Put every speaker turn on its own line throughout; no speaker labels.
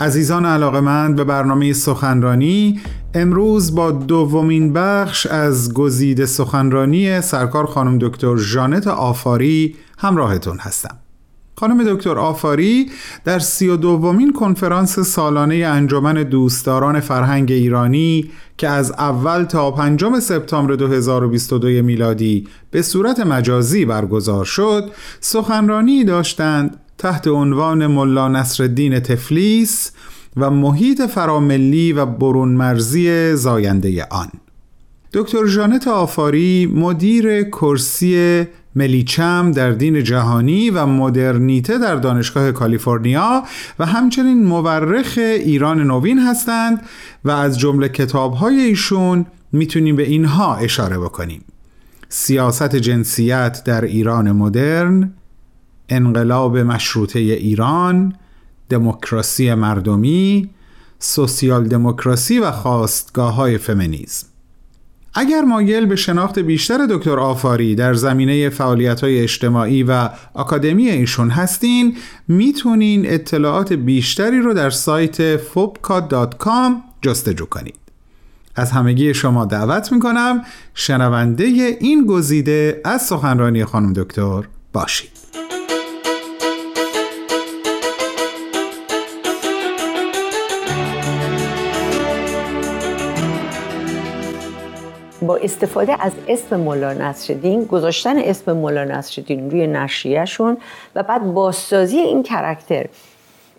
عزیزان علاقمند به برنامه سخنرانی امروز با دومین بخش از گزیده سخنرانی سرکار خانم دکتر ژانت آفاری همراهتون هستم. خانم دکتر آفاری در سی و دومین کنفرانس سالانه انجمن دوستداران فرهنگ ایرانی که از اول تا پنجم سپتامبر 2022 میلادی به صورت مجازی برگزار شد سخنرانی داشتند تحت عنوان ملا نصرالدین تفلیس و محیط فراملی و برون مرزی زاینده آن. دکتر ژانت آفاری مدیر کرسی ملیچم در دین جهانی و مدرنیته در دانشگاه کالیفرنیا و همچنین مورخ ایران نوین هستند و از جمله کتابهای ایشون می‌تونیم به اینها اشاره بکنیم. سیاست جنسیت در ایران مدرن انقلاب مشروطه ایران دموکراسی مردمی سوسیال دموکراسی و خواستگاه های فمینیزم. اگر مایل به شناخت بیشتر دکتر آفاری در زمینه فعالیت های اجتماعی و آکادمی ایشون هستین می‌تونین اطلاعات بیشتری رو در سایت fobka.com جستجو کنید. از همگی شما دعوت می‌کنم شنونده این گزیده از سخنرانی خانم دکتر باشید.
با استفاده از اسم مولا نصرالدین گذاشتن اسم مولا نصرالدین روی نشریهشون و بعد بازسازی این کرکتر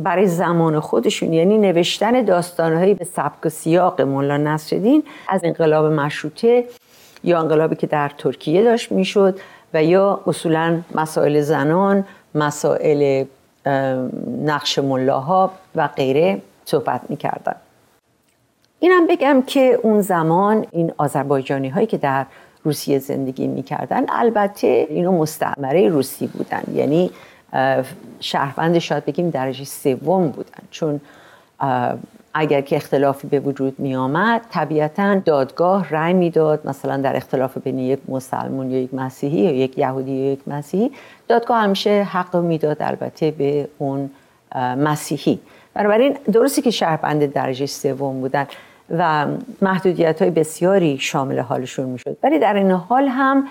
برای زمان خودشون یعنی نوشتن داستانهایی به سبک و سیاق مولا نصرالدین از انقلاب مشروطه یا انقلابی که در ترکیه داشت می‌شد و یا اصولا مسائل زنان مسائل نقش ملاها و غیره صحبت می‌کردن. اینم بگم که اون زمان این آذربایجانی هایی که در روسیه زندگی می‌کردن البته اینو مستعمره روسی بودن. یعنی شهروند شاید بگیم درجه سوم بودن. چون اگر که اختلافی به وجود می آمد طبیعتا دادگاه رأی می‌داد مثلا در اختلاف بین یک مسلمان یا یک مسیحی یا یک یهودی یا یک مسیحی دادگاه همیشه حق می‌داد البته به اون مسیحی. بنابراین درستی که شهروند درجه سوم بودن. و محدودیت های بسیاری شامل حالشون می‌شد. ولی در این حال هم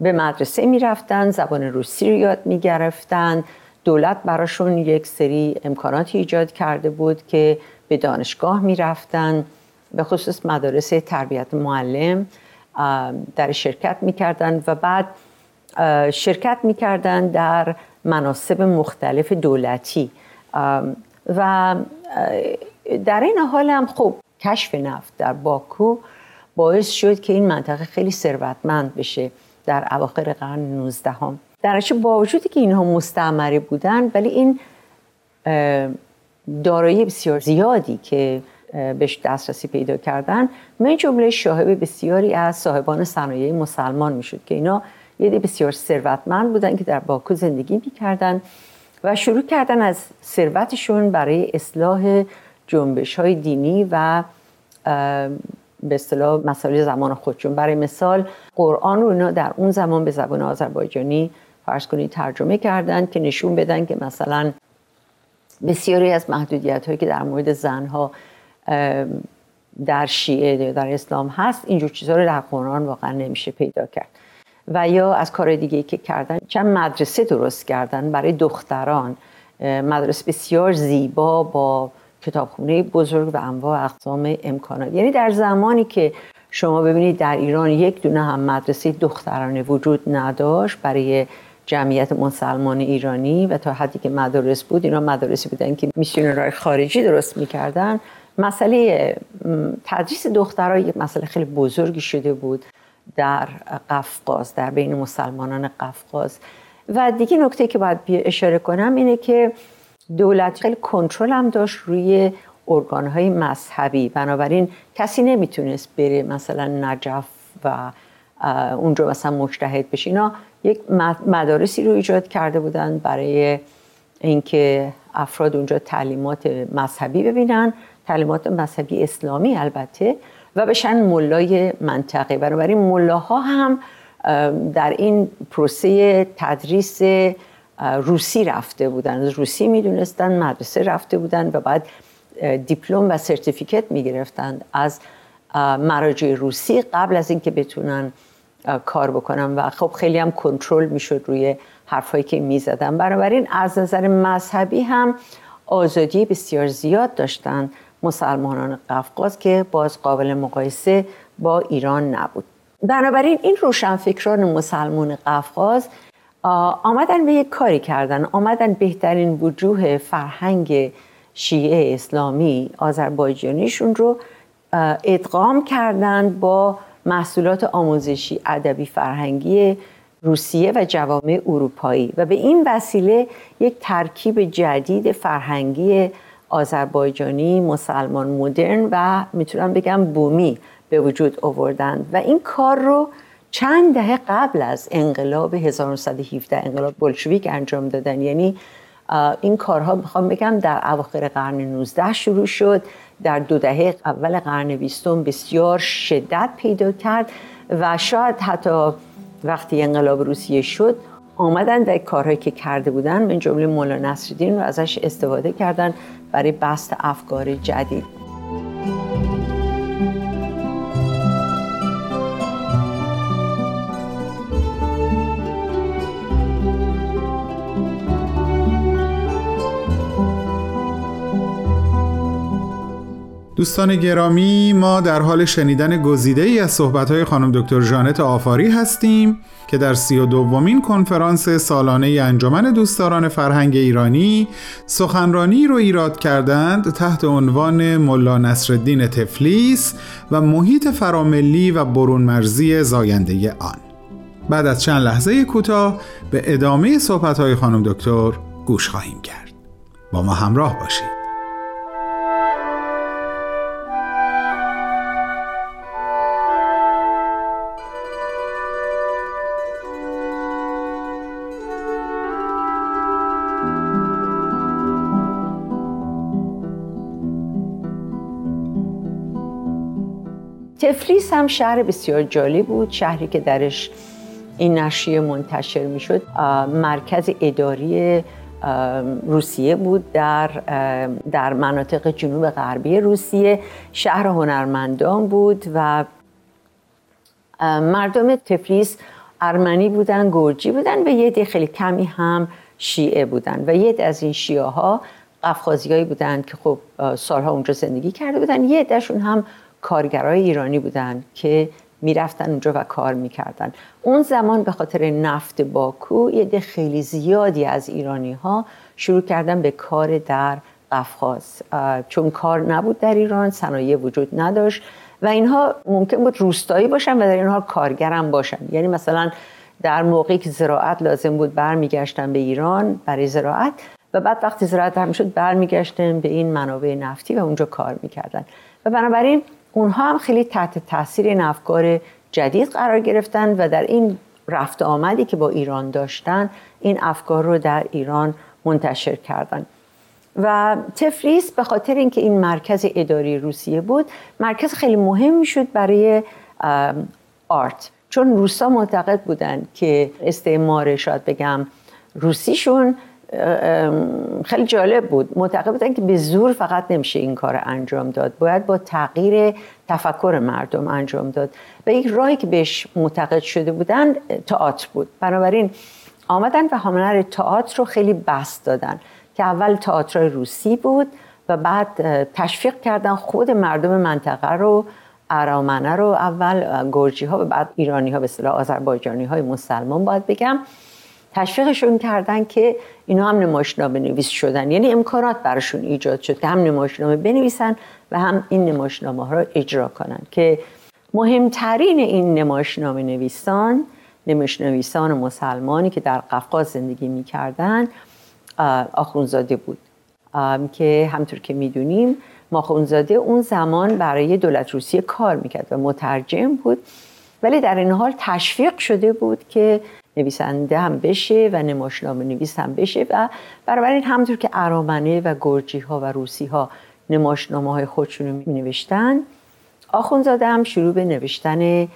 به مدرسه می‌رفتن زبان روسی رو یاد می‌گرفتن. دولت براشون یک سری امکاناتی ایجاد کرده بود که به دانشگاه می‌رفتن. به خصوص مدارس تربیت معلم در شرکت می‌کردن و بعد شرکت می‌کردن در مناسب مختلف دولتی. و در این حال هم خب کشف نفت در باکو باعث شد که این منطقه خیلی ثروتمند بشه در اواخر قرن 19 هم. در با وجودی که اینها مستعمره بودن ولی این دارایی بسیار زیادی که بهش دسترسی پیدا کردن من جمله شاهد بسیاری از صاحبان صنایع مسلمان می‌شد که اینا یه بسیار ثروتمند بودن که در باکو زندگی می‌کردن و شروع کردن از ثروتشون برای اصلاح جنبش های دینی و به اصطلاح مسائل زمان خودشون برای مثال قرآن رو اینا در اون زمان به زبان آذربایجانی فرض کنید ترجمه کردن که نشون بدن که مثلا بسیاری از محدودیت هایی که در مورد زنها در شیعه در اسلام هست اینجور چیزها رو در قرآن واقعا نمیشه پیدا کرد. و یا از کار دیگه که کردن چند مدرسه درست کردن برای دختران. مدرسه بسیار زیبا با کتابخونه بزرگ و انواع اقسام امکانات. یعنی در زمانی که شما ببینید در ایران یک دونه هم مدرسه دخترانه وجود نداشت برای جمعیت مسلمان ایرانی و تا حدی که مدارس بود اینا مدارسی بودن که میشنرهای خارجی درست می‌کردن. مسئله تدریس دخترها یک مسئله خیلی بزرگی شده بود در قفقاز در بین مسلمانان قفقاز. و دیگه نکته که باید اشاره کنم اینه که دولت خیلی کنترل هم داشت روی ارگانهای مذهبی. بنابراین کسی نمی‌تونست بره مثلا نجف و اونجا مثلا مجتهد بشه. اینا یک مدارسی رو ایجاد کرده بودن برای اینکه افراد اونجا تعلیمات مذهبی ببینن. تعلیمات مذهبی اسلامی البته و بشن ملای منطقه. بنابراین ملاها هم در این پروسه تدریس روسی رفته بودن. روسی می‌دونستن مدرسه رفته بودن و بعد دیپلم و سرتیفیکت می‌گرفتند از مراجع روسی قبل از اینکه بتونن کار بکنن. و خب خیلی هم کنترل می‌شد روی حرفایی که می‌زدن. بنابراین از نظر مذهبی هم آزادی بسیار زیاد داشتن مسلمانان قفقاز که باز قابل مقایسه با ایران نبود. بنابراین این روشنفکران مسلمان قفقاز آمدن به یک کاری کردن. آمدن بهترین وجوه فرهنگ شیعه اسلامی آذربایجانیشون رو ادغام کردند با محصولات آموزشی ادبی فرهنگی روسیه و جوامع اروپایی. و به این وسیله یک ترکیب جدید فرهنگی آذربایجانی مسلمان مدرن و می‌تونم بگم بومی به وجود آوردند و این کار رو چند دهه قبل از انقلاب 1917 انقلاب بلشویک انجام دادن. یعنی این کارها می‌خوام بگم در اواخر قرن 19 شروع شد. در دو دهه اول قرن بیستم بسیار شدت پیدا کرد و شاید حتی وقتی انقلاب روسیه شد آمدن در کارهایی که کرده بودن من جمله مولا نصرالدین رو ازش استفاده کردن برای بست افکار جدید.
دوستان گرامی ما در حال شنیدن گزیده ای از صحبت خانم دکتر جانت آفاری هستیم که در سی و دومین کنفرانس سالانه انجمن دوستداران فرهنگ ایرانی سخنرانی رو ایراد کردند تحت عنوان ملا نصرالدین تفلیس و محیط فراملی و برون مرزی زاینده آن. بعد از چند لحظه کوتاه به ادامه صحبت های خانم دکتر گوش خواهیم کرد. با ما همراه باشید.
تفلیس هم شهر بسیار جالب بود شهری که درش این نشریه منتشر می‌شد مرکز اداری روسیه بود در در مناطق جنوب غربی روسیه شهر هنرمندان بود و مردم تفلیس ارمنی بودن گرجی بودن و یه دی خیلی کمی هم شیعه بودن و یه از این شیعه ها قفقازی بودن که خب سالها اونجا زندگی کرده بودن یه دشون هم کارگرای ایرانی بودن که می‌رفتن اونجا و کار می‌کردن. اون زمان به خاطر نفت باکو یه ده خیلی زیادی از ایرانی ها شروع کردن به کار در قفقاز. چون کار نبود در ایران صنایع وجود نداشت و اینها ممکن بود روستایی باشن و در اینها کارگرم باشن. یعنی مثلا در موقعی که زراعت لازم بود برمیگشتن به ایران برای زراعت و بعد وقتی زراعت هم شد برمیگشتن به این منابع نفتی و اونجا کار می‌کردن. و بنابراین اونها هم خیلی تحت تاثیر این افکار جدید قرار گرفتن و در این رفت آمدی که با ایران داشتن این افکار رو در ایران منتشر کردن. و تفلیس به خاطر اینکه این مرکز اداری روسیه بود مرکز خیلی مهم شد برای آرت. چون روسا معتقد بودند که استعمار شاید بگم روسیشون خیلی جالب بود. معتقد بودن که به زور فقط نمیشه این کار انجام داد. باید با تغییر تفکر مردم انجام داد. و یک راهی که بهش معتقد شده بودن تئاتر بود. بنابراین آمدن و هنر تئاتر رو خیلی بست دادن که اول تئاتر روسی بود و بعد تشویق کردن خود مردم منطقه رو ارامنه رو اول گرجی ها و بعد ایرانی ها به اصطلاح آذربایجانی های مسلمان باید بگم. تشویقشون کردن که اینا هم نمایشنامه نویس شدن. یعنی امکانات براشون ایجاد شد که هم نمایشنامه بنویسن و هم این نمایشنامه ها رو اجرا کنن. که مهمترین این نمایشنامه نویسان نمایشنویسان مسلمانی که در قفقاز زندگی می‌کردن آخونزاده بود. که همطور که می‌دونیم ماخونزاده اون زمان برای دولت روسیه کار می‌کرد و مترجم بود. ولی در این حال تشویق شده بود که نویسنده هم بشه و نمایشنامه نویس هم بشه و این همونطور که ارامنه و گرجی ها و روسی ها نمایشنامه های خودشون رو می نوشتن آخونزاده هم شروع به نوشتن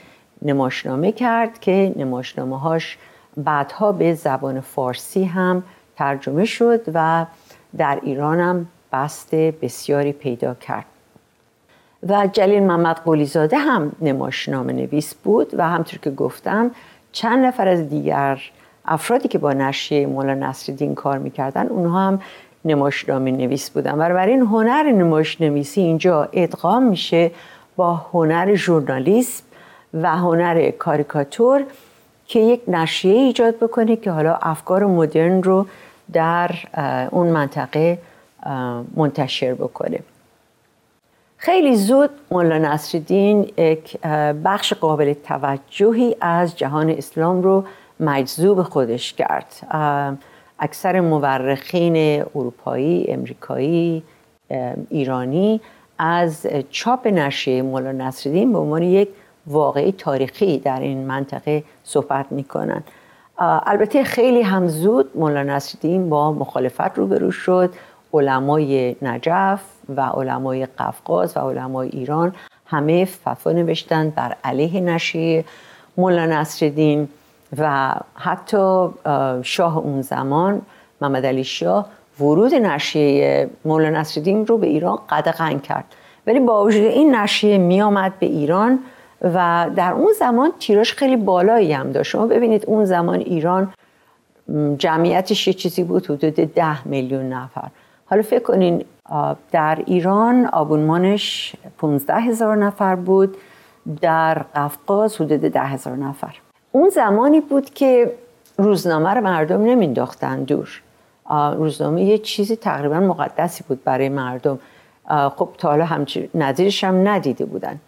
نمایشنامه کرد که نمایشنامه هاش بعدها به زبان فارسی هم ترجمه شد و در ایران هم بست بسیاری پیدا کرد. و جلیل محمد قلیزاده هم نماشنامه نویس بود و همطور که گفتم چند نفر از دیگر افرادی که با نشریه مولا نصرالدین کار می‌کردن اونها هم نماشنامه نویس بودن. این هنر نماش نویسی اینجا ادغام میشه با هنر ژورنالیسم و هنر کاریکاتور که یک نشریه ایجاد بکنه که حالا افکار مدرن رو در اون منطقه منتشر بکنه. خیلی زود مولا نصرالدین یک بخش قابل توجهی از جهان اسلام رو مجذوب خودش کرد. اکثر مورخین اروپایی، امریکایی، ایرانی از چاپ نشریه مولا نصرالدین به عنوان یک واقعی تاریخی در این منطقه صحبت می‌کنن. البته خیلی هم زود مولا نصرالدین با مخالفت روبرو شد. علمای نجف و علمای قفقاز و علمای ایران همه فتوا نوشتن بر علیه نشریه مولا نصرالدین و حتی شاه اون زمان محمد علی شاه ورود نشریه مولا نصرالدین رو به ایران قدغن کرد. ولی با وجود این نشریه می آمد به ایران و در اون زمان تیراش خیلی بالایی هم داشت. شما ببینید اون زمان ایران جمعیتش یه چیزی بود حدود ده میلیون نفر. حالا فکر کنین در ایران آبونمانش 15 هزار نفر بود در قفقاز حدود ده هزار نفر. اون زمانی بود که روزنامه رو مردم نمینداختن دور. روزنامه یه چیزی تقریبا مقدسی بود برای مردم. خب تا حالا نظیرش هم ندیده بودن.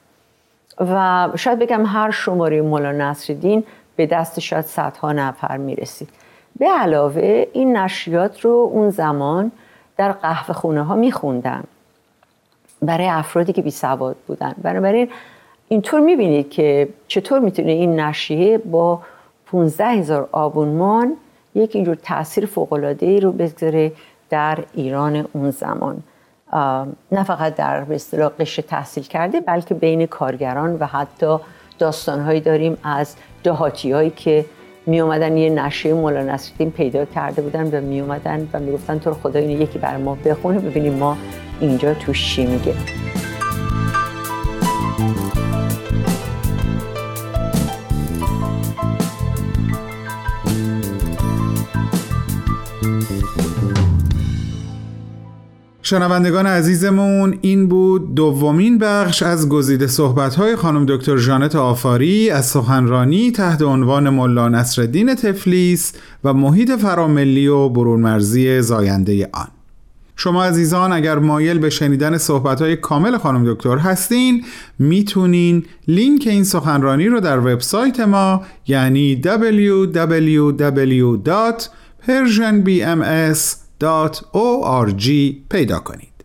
و شاید بگم هر شماره مولا نصرالدین به دست شاید صدها نفر می‌رسید. به علاوه این نشریات رو اون زمان در قهوه خونه ها میخوندن برای افرادی که بی سواد بودن. بنابراین اینطور می‌بینید که چطور می‌تونه این نشریه با 15 هزار آبونمان یک اینجور تاثیر ای رو بگذاره در ایران اون زمان. نه فقط در اصطلاح قشر تحصیل کرده بلکه بین کارگران و حتی داستانهایی داریم از دهاتی هایی که می اومدن یه نشریه مولا نصرالدین پیدا کرده بودن و می اومدن و می گفتن تو خدا اینو یکی بر ما بخونه ببینیم ما اینجا توش چی میگه.
شنوندگان عزیزمون این بود دومین بخش از گزیده صحبت‌های خانم دکتر ژانت آفاری از سخنرانی تحت عنوان ملا نصرالدین تفلیس و محیط فراملی و برونمرزی زاینده آن. شما عزیزان اگر مایل به شنیدن صحبت‌های کامل خانم دکتر هستین می‌تونین لینک این سخنرانی رو در وبسایت ما یعنی www.persianbms .org پیدا کنید.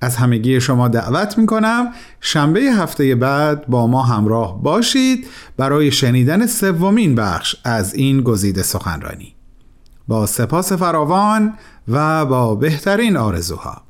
از همگی شما دعوت می کنم شنبه هفته بعد با ما همراه باشید برای شنیدن سومین بخش از این گزیده سخنرانی. با سپاس فراوان و با بهترین آرزوها.